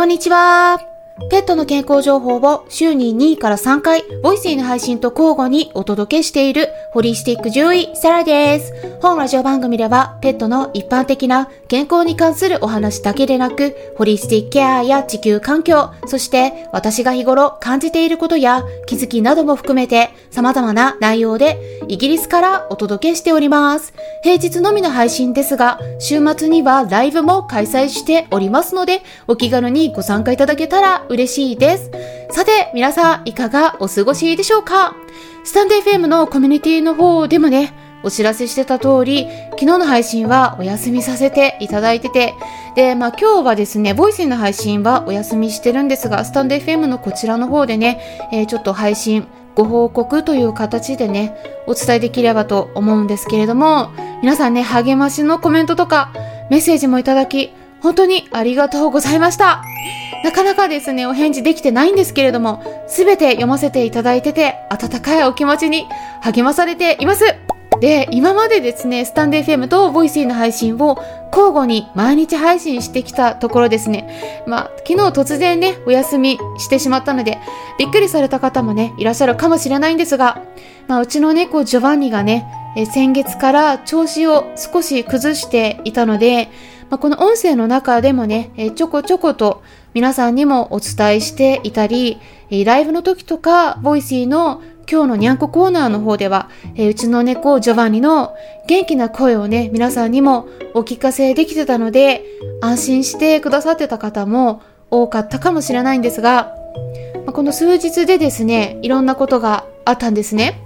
こんにちは。ペットの健康情報を週に2から3回、ボイスイの配信と交互にお届けしている、ホリスティック獣医、サラです。本ラジオ番組では、ペットの一般的な健康に関するお話だけでなく、ホリスティックケアや地球環境、そして私が日頃感じていることや気づきなども含めて、様々な内容で、イギリスからお届けしております。平日のみの配信ですが、週末にはライブも開催しておりますので、お気軽にご参加いただけたら嬉しいです。さて、皆さんいかがお過ごしでしょうか？スタンデー FM のコミュニティの方でもね、お知らせしてた通り、昨日の配信はお休みさせていただいてて、で、まあ今日はですね、ボイスの配信はお休みしてるんですが、スタンデー FM のこちらの方でね、えー、ちょっと配信、ご報告という形でね、お伝えできればと思うんですけれども、皆さんね、励ましのコメントとか、メッセージもいただき、本当にありがとうございました。なかなかですね、お返事できてないんですけれども、すべて読ませていただいてて、温かいお気持ちに励まされています。で、今までですね、スタンド FM と Voicy の配信を交互に毎日配信してきたところですね。まあ、昨日突然ね、お休みしてしまったので、びっくりされた方もね、いらっしゃるかもしれないんですが、まあ、うちの猫、ジョバンニがね、先月から調子を少し崩していたので、まあ、この音声の中でもね、えちょこちょこと皆さんにもお伝えしていたり、ライブの時とか、 Voicy の今日のにゃんこコーナーの方では、えうちの猫ジョバンニの元気な声をね、皆さんにもお聞かせできてたので、安心してくださってた方も多かったかもしれないんですが、まこの数日でですね、いろんなことがあったんですね。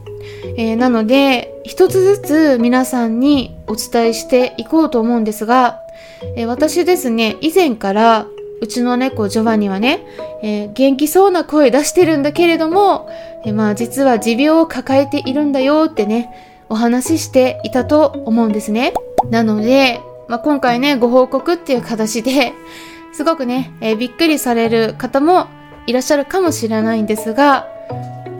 えー、なので、一つずつ皆さんにお伝えしていこうと思うんですが、え、私ですね、以前からうちの猫ジョバンニはね、えー、元気そうな声出してるんだけれども、えー、まあ実は持病を抱えているんだよってね、お話ししていたと思うんですね。なので、まあ、今回ね、ご報告っていう形で、すごくね、えー、びっくりされる方もいらっしゃるかもしれないんですが、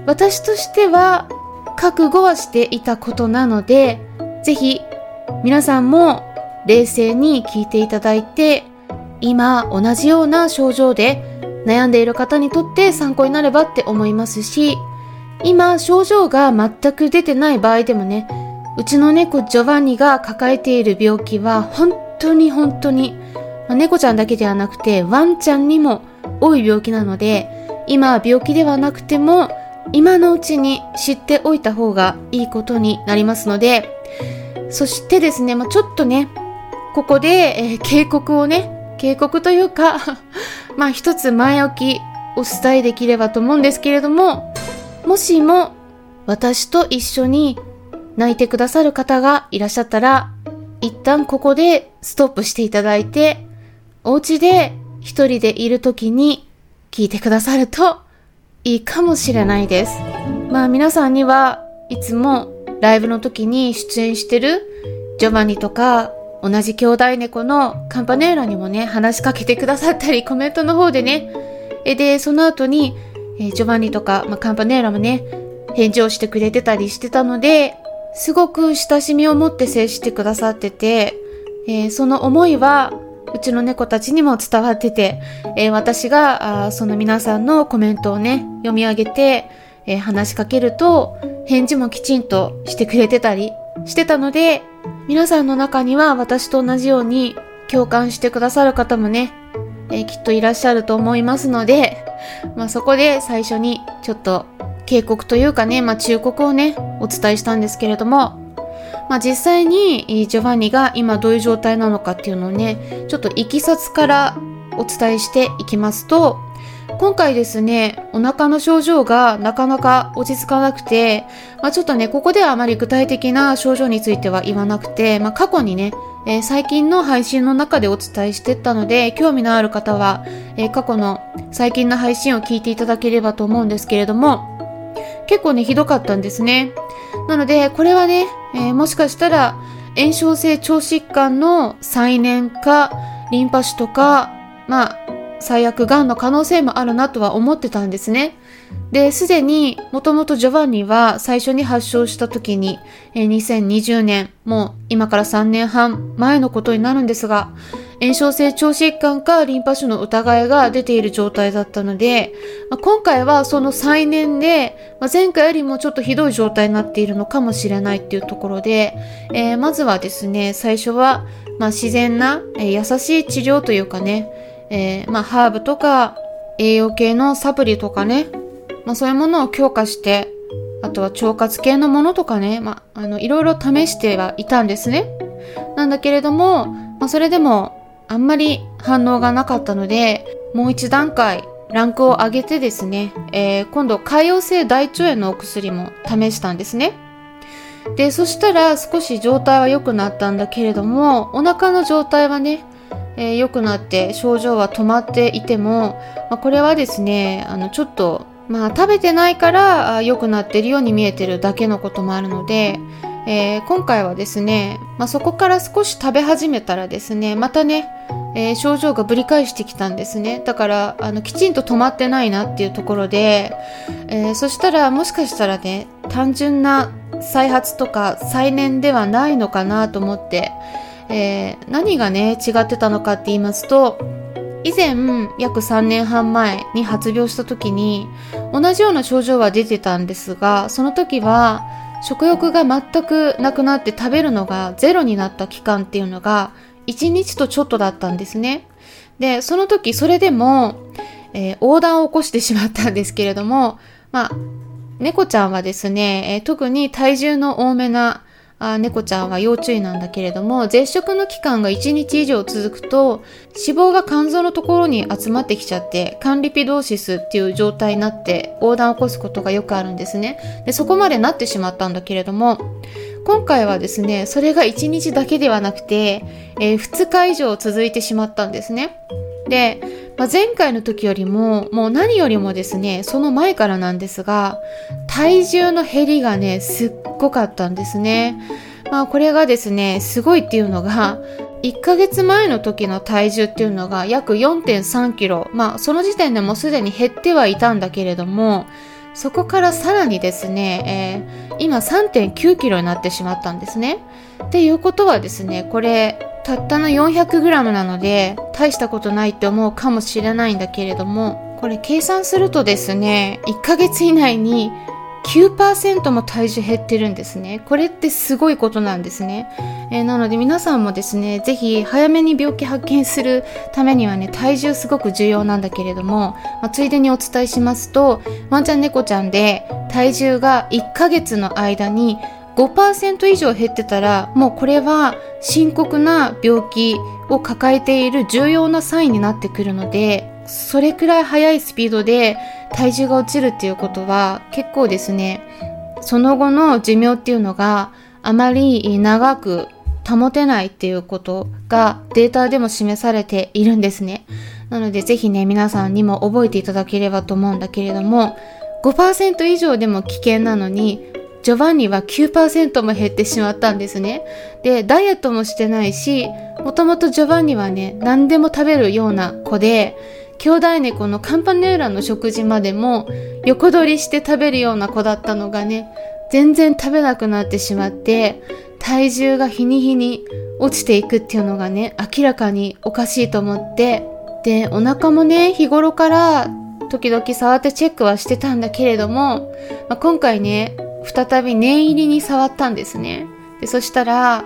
私としては覚悟はしていたことなので、ぜひ皆さんも冷静に聞いていただいて、今同じような症状で悩んでいる方にとって参考になればって思いますし、今症状が全く出てない場合でもね、うちの猫ジョバンニが抱えている病気は本当に本当に、まあ、猫ちゃんだけではなくてワンちゃんにも多い病気なので、今病気ではなくても今のうちに知っておいた方がいいことになりますので、そしてですね、まあ、ちょっとね、ここで、えー、警告をね、警告というか まあ一つ前置きお伝えできればと思うんですけれども、もしも私と一緒に泣いてくださる方がいらっしゃったら、一旦ここでストップしていただいて、お家で一人でいる時に聞いてくださるといいかもしれないです。まあ皆さんにはいつもライブの時に出演してるジョバニとか同じ兄弟猫のカンパネーラにもね、話しかけてくださったり、コメントの方でね、えで、その後に、えジョバンニとか、まあ、カンパネーラもね、返事をしてくれてたりしてたので、すごく親しみを持って接してくださってて、えー、その思いは、うちの猫たちにも伝わってて、えー、私があその皆さんのコメントをね、読み上げて、えー、話しかけると、返事もきちんとしてくれてたりしてたので、皆さんの中には私と同じように共感してくださる方もね、えー、きっといらっしゃると思いますので、まあそこで最初にちょっと警告というかね、まあ忠告をね、お伝えしたんですけれども、まあ実際にジョバンニが今どういう状態なのかっていうのをね、ちょっといきさつからお伝えしていきますと、今回ですね、お腹の症状がなかなか落ち着かなくて、まあ、ちょっとね、ここではあまり具体的な症状については言わなくて、まあ、過去にね、えー、最近の配信の中でお伝えしてったので、興味のある方は、えー、過去の最近の配信を聞いていただければと思うんですけれども、結構ね、ひどかったんですね。なので、これはね、えー、もしかしたら、炎症性腸疾患の再燃か、リンパ腫とか、まあ、最悪癌の可能性もあるなとは思ってたんですね。で、すでに、もともとジョバンニは最初に発症した時に、え2020年、もう今から3年半前のことになるんですが、炎症性腸疾患かリンパ腫の疑いが出ている状態だったので、まあ、今回はその再燃で、まあ、前回よりもちょっとひどい状態になっているのかもしれないっていうところで、えー、まずはですね、最初は、まあ、自然な、えー、優しい治療というかね、えー、まあ、ハーブとか栄養系のサプリとかね、まあ、そういうものを強化して、あとは腸活系のものとかね、まあ、あの、いろいろ試してはいたんですね。なんだけれども、まあ、それでも、あんまり反応がなかったので、もう一段階、ランクを上げてですね、えー、今度、潰瘍性大腸炎のお薬も試したんですね。で、そしたら少し状態は良くなったんだけれども、お腹の状態はね、えー、良くなって症状は止まっていても、まあ、これはですね、あの、ちょっとまあ食べてないから良くなってるように見えてるだけのこともあるので、えー、今回はですね、まあ、そこから少し食べ始めたらですね、またね、えー、症状がぶり返してきたんですね。だから、あの、きちんと止まってないなっていうところで、え、そしたらもしかしたらね、単純な再発とか再燃ではないのかなと思って、え何がね、違ってたのかって言いますと、以前約3年半前に発病した時に同じような症状は出てたんですがその時は食欲が全くなくなって食べるのがゼロになった期間っていうのが1日とちょっとだったんですね。で、その時それでも、えー、横断を起こしてしまったんですけれども、まあ、猫ちゃんはですね、えー、特に体重の多めなあ猫ちゃんは要注意なんだけれども、絶食の期間が1日以上続くと、脂肪が肝臓のところに集まってきちゃって、管リピドーシスっていう状態になって横断を起こすことがよくあるんですね。で、そこまでなってしまったんだけれども、今回はですね、それが1日だけではなくて、えー、2日以上続いてしまったんですね。で、まあ、前回の時よりも、もう何よりもですね、その前からなんですが、体重の減りがね、すっごかったんですね。まあこれがですね、すごいっていうのが、1ヶ月前の時の体重っていうのが約4.3キロ。まあその時点でもすでに減ってはいたんだけれども、そこからさらにですね、えー、今3.9キロになってしまったんですね。っていうことはですね、これ、たったの 400g なので大したことないって思うかもしれないんだけれどもこれ計算するとですね1ヶ月以内に9%も体重減ってるんですね。これってすごいことなんですね。えー、なので皆さんもですね、ぜひ早めに病気発見するためにはね、体重すごく重要なんだけれども、まあ、ついでにお伝えしますと、ワンちゃん猫ちゃんで体重が1ヶ月の間に5%以上減ってたら、もうこれは深刻な病気を抱えている重要なサインになってくるので、それくらい速いスピードで体重が落ちるっていうことは結構ですね、その後の寿命っていうのがあまり長く保てないっていうことがデータでも示されているんですね。なのでぜひね、皆さんにも覚えていただければと思うんだけれども、5%以上でも危険なのにジョバンニは9%も減ってしまったんですね。で、ダイエットもしてないし、もともとジョバンニはね、何でも食べるような子で、兄弟猫のカンパネーラの食事までも横取りして食べるような子だったのがね、全然食べなくなってしまって、体重が日に日に落ちていくっていうのがね、明らかにおかしいと思って、で、お腹もね、日頃から時々触ってチェックはしてたんだけれども、まあ、今回ね、再び念入りに触ったんですね。でそしたら、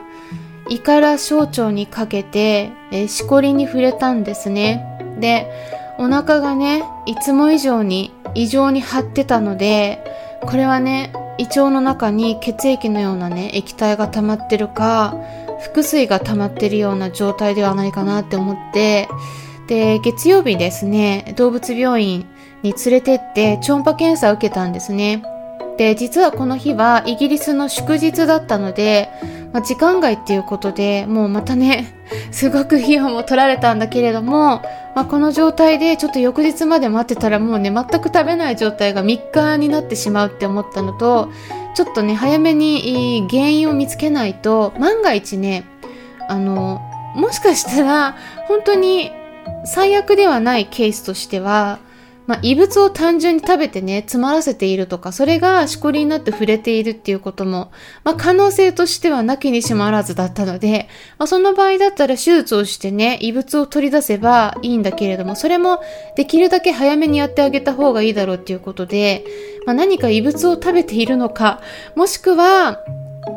胃から小腸にかけて、えー、しこりに触れたんですね。で、お腹がね、いつも以上に異常に張ってたので、これはね、胃腸の中に血液のようなね、液体が溜まってるか、腹水が溜まってるような状態ではないかなって思って、で、月曜日ですね、動物病院に連れてって超音波検査を受けたんですね。で、実はこの日はイギリスの祝日だったので、まあ、時間外っていうことでもうまたね、すごく費用も取られたんだけれども、まあ、この状態でちょっと翌日まで待ってたらもうね、全く食べない状態が3日になってしまうって思ったのと、ちょっとね、早めに原因を見つけないと、万が一ね、あの、もしかしたら、本当に最悪ではないケースとしては、まあ、異物を単純に食べてね、詰まらせているとか、それがしこりになって触れているっていうことも、まあ、可能性としてはなきにしもあらずだったので、まあ、その場合だったら手術をしてね、異物を取り出せばいいんだけれども、それもできるだけ早めにやってあげた方がいいだろうっていうことで、まあ、何か異物を食べているのか、もしくは、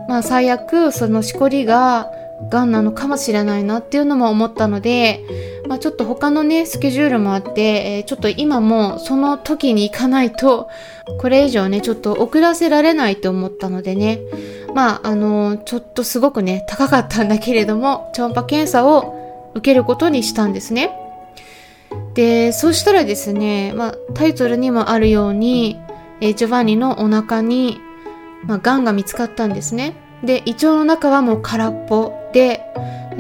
まあ、最悪、そのしこりが、がんなのかもしれないなっていうのも思ったので、まあ、ちょっと他のね、スケジュールもあって、えー、ちょっと今もその時に行かないと、これ以上ね、ちょっと遅らせられないと思ったのでね、まあ、あのー、ちょっとすごくね、高かったんだけれども、超音波検査を受けることにしたんですね。で、そしたらですね、まあ、タイトルにもあるように、えー、ジョバンニのお腹に、まあ、癌が見つかったんですね。で、胃腸の中はもう空っぽで、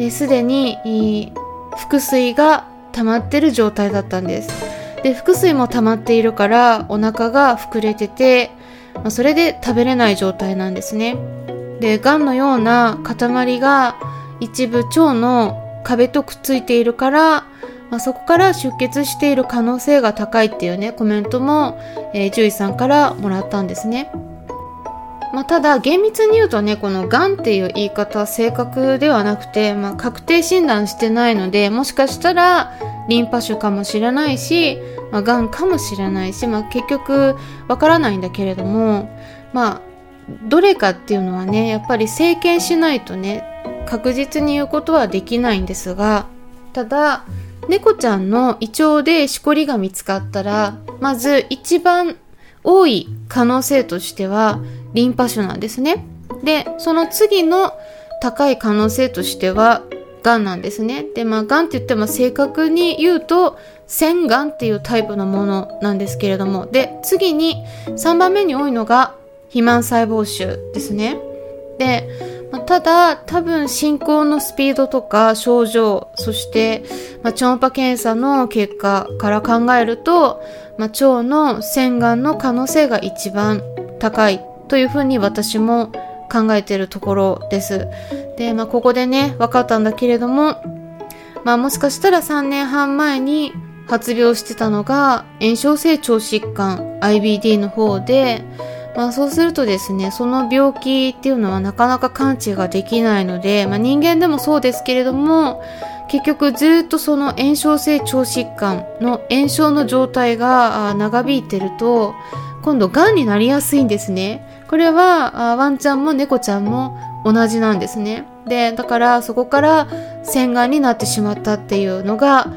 すでに腹水が溜まってる状態だったんです。で、腹水も溜まっているからお腹が膨れてて、まあ、それで食べれない状態なんですね。で、癌のような塊が一部腸の壁とくっついているから、まあ、そこから出血している可能性が高いっていうね、コメントも、えー、獣医さんからもらったんですね。まあ、ただ厳密に言うとねこのがんっていう言い方は正確ではなくて、まあ、確定診断してないのでもしかしたらリンパ腫かもしれないし、まあ、がんかもしれないし、まあ、結局わからないんだけれどもまあどれかっていうのはねやっぱり整形しないとね確実に言うことはできないんですがただ猫ちゃんの胃腸でしこりが見つかったらまず一番多い可能性としてはリンパ腫なんですね。で、その次の高い可能性としては、がんなんですね。で、まあ、がんって言っても正確に言うと、腺がんっていうタイプのものなんですけれども、で、次に3番目に多いのが肥満細胞腫ですね。で、まあ、ただ、多分進行のスピードとか症状、そして、まあ、超音波検査の結果から考えると、まあ、腸の腺がんの可能性が一番高いというふうに私も考えているところです。で、まあ、ここでね、分かったんだけれども、まあ、もしかしたら3年半前に発病してたのが炎症性腸疾患 IBD の方で、まあ、そうするとですね、その病気っていうのはなかなか完治ができないので、まあ、人間でもそうですけれども、結局ずっとその炎症性腸疾患の炎症の状態が長引いてると、今度癌になりやすいんですね。これはワンちゃんも猫ちゃんも同じなんですね。で、だからそこから洗顔になってしまったっていうのが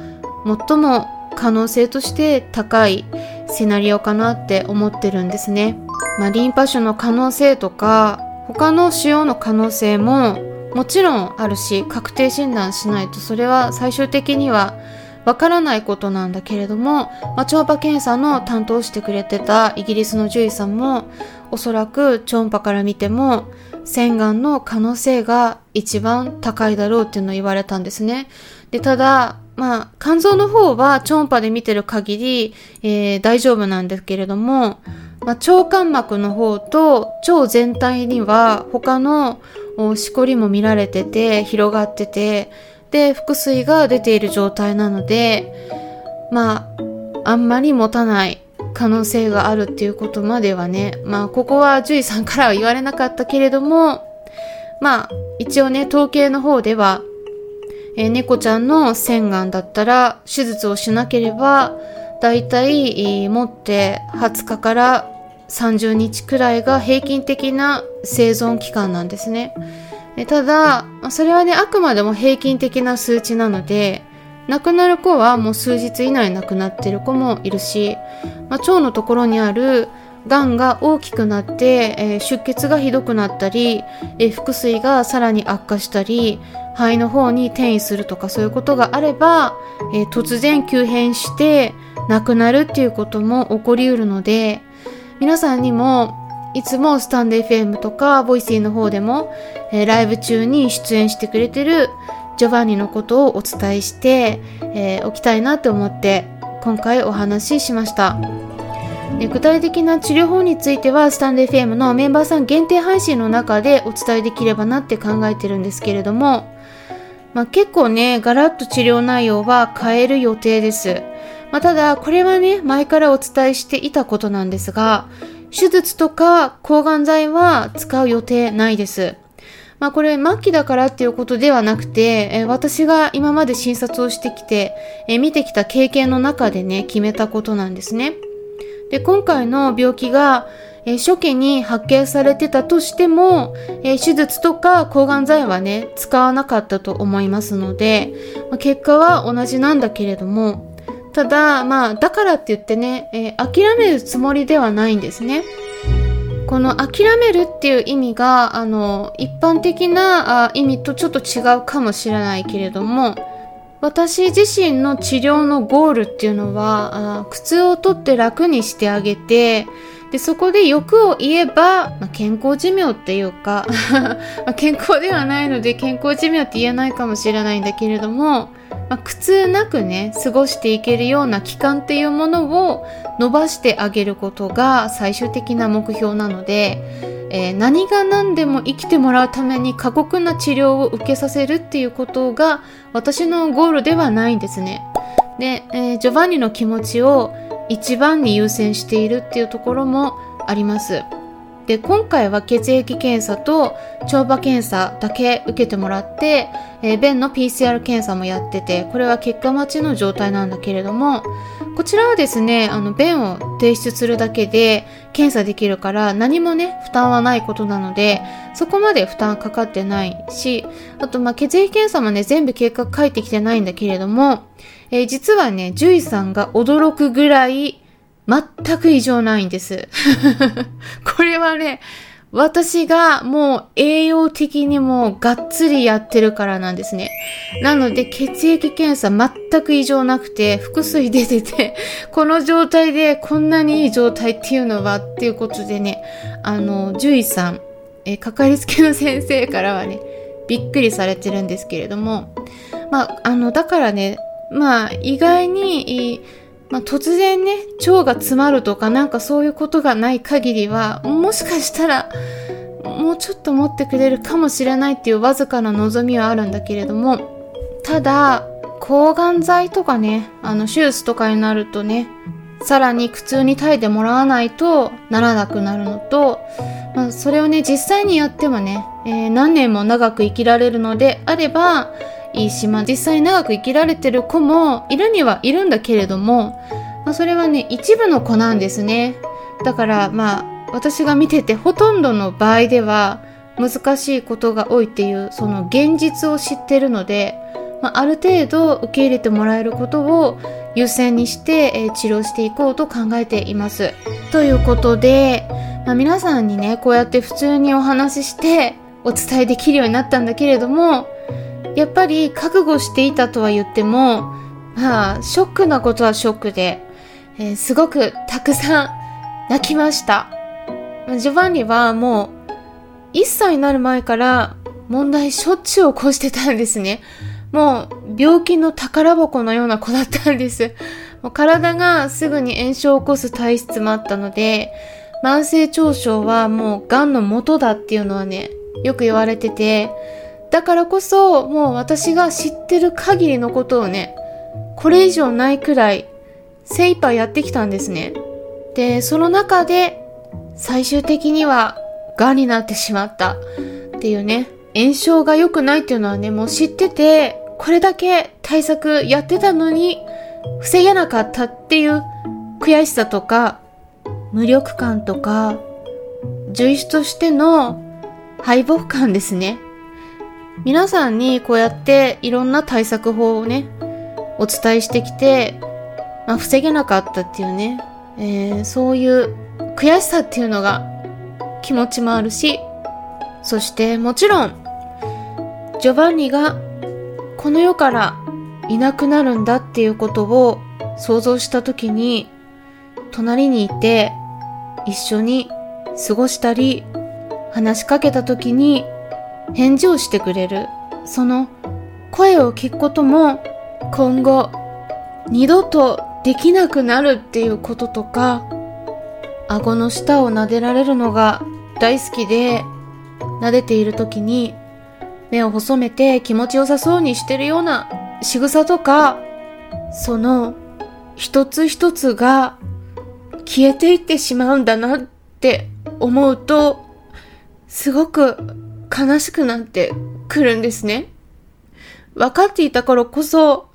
最も可能性として高いシナリオかなって思ってるんですね。まあ、リンパ腫の可能性とか他の腫瘍の可能性ももちろんあるし確定診断しないとそれは最終的にはわからないことなんだけれども、まあ、超音波検査の担当してくれてたイギリスの獣医さんもおそらく超音波から見ても洗顔の可能性が一番高いだろうっていうのを言われたんですね。で、ただ、まあ、肝臓の方は超音波で見てる限り、えー、大丈夫なんですけれども、まあ、腸間膜の方と腸全体には他のしこりも見られてて、広がってて、で、腹水が出ている状態なので、まあ、あんまり持たない可能性があるっていうことまではね、まあ、ここは獣医さんからは言われなかったけれども、まあ、一応ね、統計の方では、えー、猫ちゃんの洗顔だったら、手術をしなければ、だいたい、持って20日から30日くらいが平均的な生存期間なんですね。ただ、それはね、あくまでも平均的な数値なので、亡くなる子はもう数日以内亡くなってる子もいるし、まあ、腸のところにある癌が大きくなって、えー、出血がひどくなったり、えー、腹水がさらに悪化したり、肺の方に転移するとかそういうことがあれば、えー、突然急変して亡くなるっていうことも起こりうるので、皆さんにもいつもスタンド FM とか Voicy の方でも、えー、ライブ中に出演してくれてるジョバンニのことをお伝えして、えー、おきたいなと思って今回お話ししました。具体的な治療法についてはスタンド FM のメンバーさん限定配信の中でお伝えできればなって考えてるんですけれどもまあ、結構ね、ガラッと治療内容は変える予定です。まあ、ただ、これはね、前からお伝えしていたことなんですが、手術とか抗がん剤は使う予定ないです。まあこれ末期だからっていうことではなくて、え私が今まで診察をしてきて、え見てきた経験の中でね、決めたことなんですね。で、今回の病気が、え初期に発見されてたとしても、え手術とか抗がん剤はね、使わなかったと思いますので、ま、結果は同じなんだけれども、ただ、まあ、だからって言ってね、えー、諦めるつもりではないんですね。この諦めるっていう意味が、あの、一般的なあ意味とちょっと違うかもしれないけれども、私自身の治療のゴールっていうのは、あ苦痛をとって楽にしてあげて、で、そこで欲を言えば、まあ、健康寿命っていうか ま健康ではないので健康寿命って言えないかもしれないんだけれども、まあ、苦痛なくね、過ごしていけるような期間っていうものを伸ばしてあげることが最終的な目標なので、えー、何が何でも生きてもらうために過酷な治療を受けさせるっていうことが私のゴールではないんですね。で、えー、ジョバンニの気持ちを一番に優先しているっていうところもあります。で、今回は血液検査と腸場検査だけ受けてもらって、えー、便の PCR 検査もやってて、これは結果待ちの状態なんだけれども、こちらはですね、あの、便を提出するだけで検査できるから何もね、負担はないことなので、そこまで負担かかってないし、あと、まあ、血液検査もね、全部結果書いてきてないんだけれども、えー、実はね、獣医さんが驚くぐらい全く異常ないんです。これはね、私がもう栄養的にもがっつりやってるからなんですね。なので血液検査全く異常なくて、腹水出てて、この状態でこんなにいい状態っていうのはっていうことでね、あの、獣医さん、え、かかりつけの先生からはね、びっくりされてるんですけれども、まあ、あの、だからね、まあ、意外に、まあ、突然ね、腸が詰まるとかなんかそういうことがない限りは、もしかしたら、もうちょっと持ってくれるかもしれないっていうわずかな望みはあるんだけれども、ただ、抗がん剤とかね、あの、手術とかになるとね、さらに苦痛に耐えてもらわないとならなくなるのと、まあ、それをね、実際にやってもね、えー、何年も長く生きられるのであれば、いいし、まあ実際長く生きられてる子もいるにはいるんだけれども、まあそれはね、一部の子なんですね。だからまあ私が見ててほとんどの場合では難しいことが多いっていうその現実を知ってるので、まあ、ある程度受け入れてもらえることを優先にして、えー、治療していこうと考えています。ということで、まあ、皆さんにね、こうやって普通にお話ししてお伝えできるようになったんだけれども、やっぱり覚悟していたとは言っても、まあ、ショックなことはショックで、えー、すごくたくさん泣きました。ジョバンニはもう、1歳になる前から問題しょっちゅう起こしてたんですね。もう、病気の宝箱のような子だったんです。もう体がすぐに炎症を起こす体質もあったので、慢性腸症はもう癌の元だっていうのはね、よく言われてて、だからこそ、もう私が知ってる限りのことをね、これ以上ないくらい精一杯やってきたんですね。で、その中で最終的には癌になってしまったっていうね、炎症が良くないっていうのはね、もう知ってて、これだけ対策やってたのに防げなかったっていう悔しさとか、無力感とか、獣医師としての敗北感ですね。皆さんにこうやっていろんな対策法をね、お伝えしてきて、まあ、防げなかったっていうね、えー、そういう悔しさっていうのが気持ちもあるし、そしてもちろん、ジョバンニがこの世からいなくなるんだっていうことを想像した時に、隣にいて一緒に過ごしたり、話しかけた時に返事をしてくれる。その声を聞くことも今後二度とできなくなるっていうこととか、顎の下を撫でられるのが大好きで、撫でている時に、目を細めて気持ちよさそうにしてるような仕草とか、その一つ一つが消えていってしまうんだなって思うと、すごく悲しくなってくるんですね。分かっていたからこそ、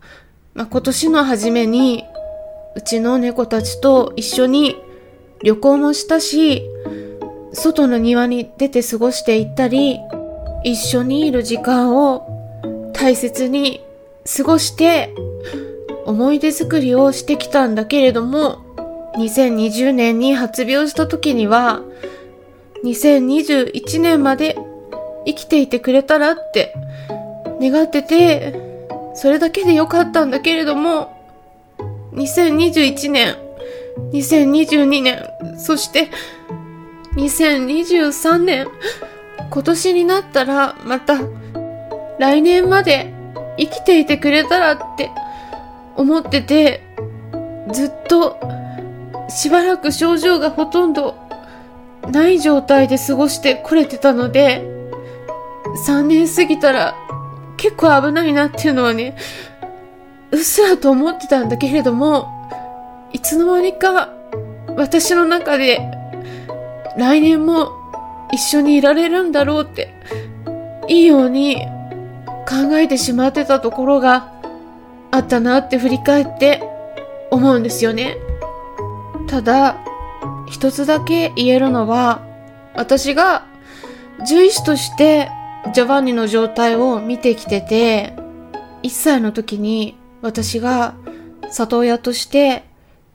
まあ、今年の初めに、うちの猫たちと一緒に旅行もしたし、外の庭に出て過ごしていったり、一緒にいる時間を大切に過ごして思い出作りをしてきたんだけれども、2020年に発病した時には、2021年まで生きていてくれたらって願ってて、それだけでよかったんだけれども、2021年、2022年、そして2023年、今年になったらまた来年まで生きていてくれたらって思ってて、ずっとしばらく症状がほとんどない状態で過ごしてこれてたので、3年過ぎたら結構危ないなっていうのはね、うっすらと思ってたんだけれども、いつの間にか私の中で来年も一緒にいられるんだろうって、いいように考えてしまってたところがあったなって振り返って思うんですよね。ただ、一つだけ言えるのは、私が獣医師としてジョバンニの状態を見てきてて、1歳の時に私が里親として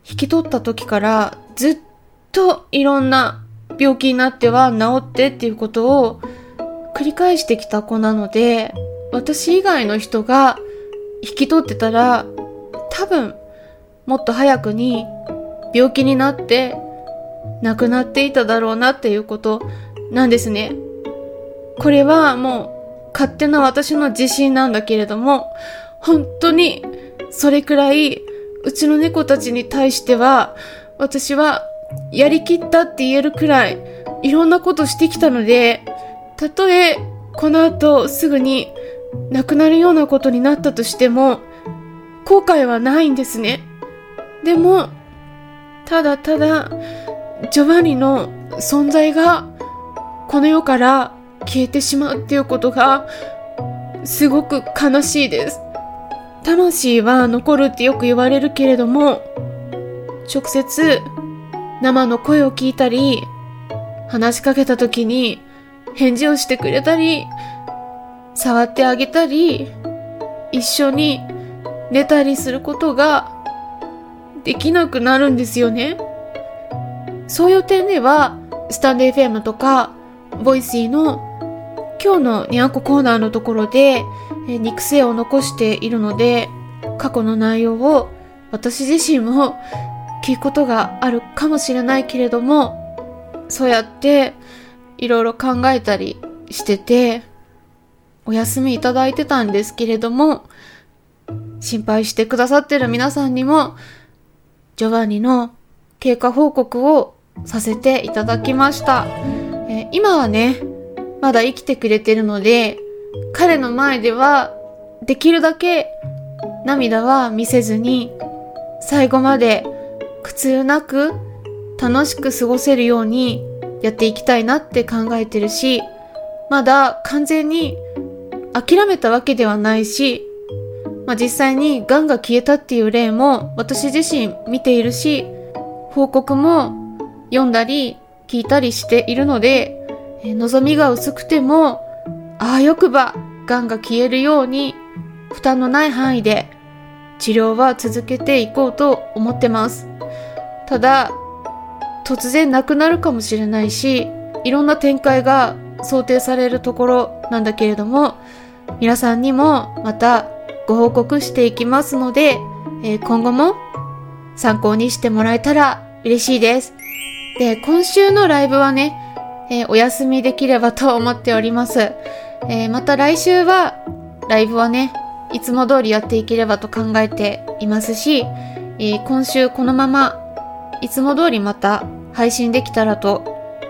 引き取った時からずっといろんな病気になっては治ってっていうことを繰り返してきた子なので、私以外の人が引き取ってたら多分もっと早くに病気になって亡くなっていただろうなっていうことなんですね。これはもう勝手な私の自信なんだけれども、本当にそれくらいうちの猫たちに対しては私はやりきったって言えるくらいいろんなことしてきたので、たとえこの後すぐに亡くなるようなことになったとしても後悔はないんですね。でも、ただただジョバンニの存在がこの世から消えてしまうっていうことがすごく悲しいです。魂は残るってよく言われるけれども、直接生の声を聞いたり、話しかけた時に返事をしてくれたり、触ってあげたり、一緒に寝たりすることができなくなるんですよね。そういう点では、スタンド FM とか、 Voicy の今日のニャンココーナーのところで、え肉声を残しているので、過去の内容を私自身も聞くことがあるかもしれないけれども、そうやっていろいろ考えたりしてて、お休みいただいてたんですけれども、心配してくださってる皆さんにも、ジョバンニの経過報告をさせていただきました。え今はね、まだ生きてくれてるので、彼の前ではできるだけ涙は見せずに、最後まで苦痛なく楽しく過ごせるようにやっていきたいなって考えてるし、まだ完全に諦めたわけではないし、まあ、実際に癌が消えたっていう例も私自身見ているし、報告も読んだり聞いたりしているので、え望みが薄くても、ああよくば癌が消えるように負担のない範囲で治療は続けていこうと思ってます。ただ、突然亡くなるかもしれないし、いろんな展開が想定されるところなんだけれども、皆さんにもまたご報告していきますので、えー、今後も参考にしてもらえたら嬉しいです。で、今週のライブはね、えー、お休みできればと思っております。えー、また来週は、ライブはね、いつも通りやっていければと考えていますし、え今週このまま、いつも通りまた配信できたらと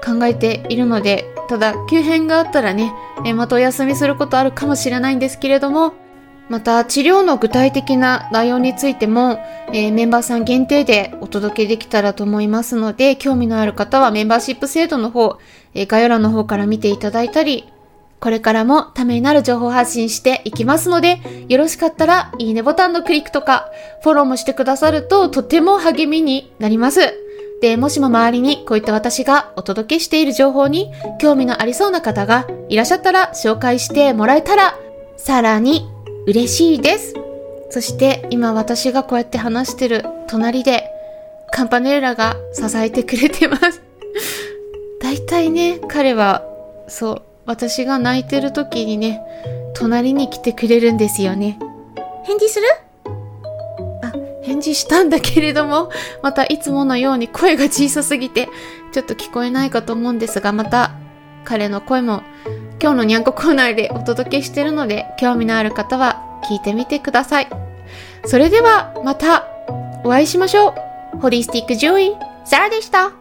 考えているので、ただ、急変があったらね、えまたお休みすることあるかもしれないんですけれども、また治療の具体的な内容についても、えー、メンバーさん限定でお届けできたらと思いますので、興味のある方はメンバーシップ制度の方、え、概要欄の方から見ていただいたり、これからもためになる情報発信していきますので、よろしかったらいいねボタンのクリックとか、フォローもしてくださるととても励みになります。で、もしも周りにこういった私がお届けしている情報に興味のありそうな方がいらっしゃったら紹介してもらえたら、さらに嬉しいです。そして今私がこうやって話してる隣でカンパネーラが支えてくれてます。大体ね、彼は、そう、私が泣いてる時にね、隣に来てくれるんですよね。返事する？あ、返事したんだけれども、またいつものように声が小さすぎて、ちょっと聞こえないかと思うんですが、また彼の声も今日のにゃんこコーナーでお届けしてるので、興味のある方は聞いてみてください。それではまたお会いしましょう。ホリスティック獣医、サラでした。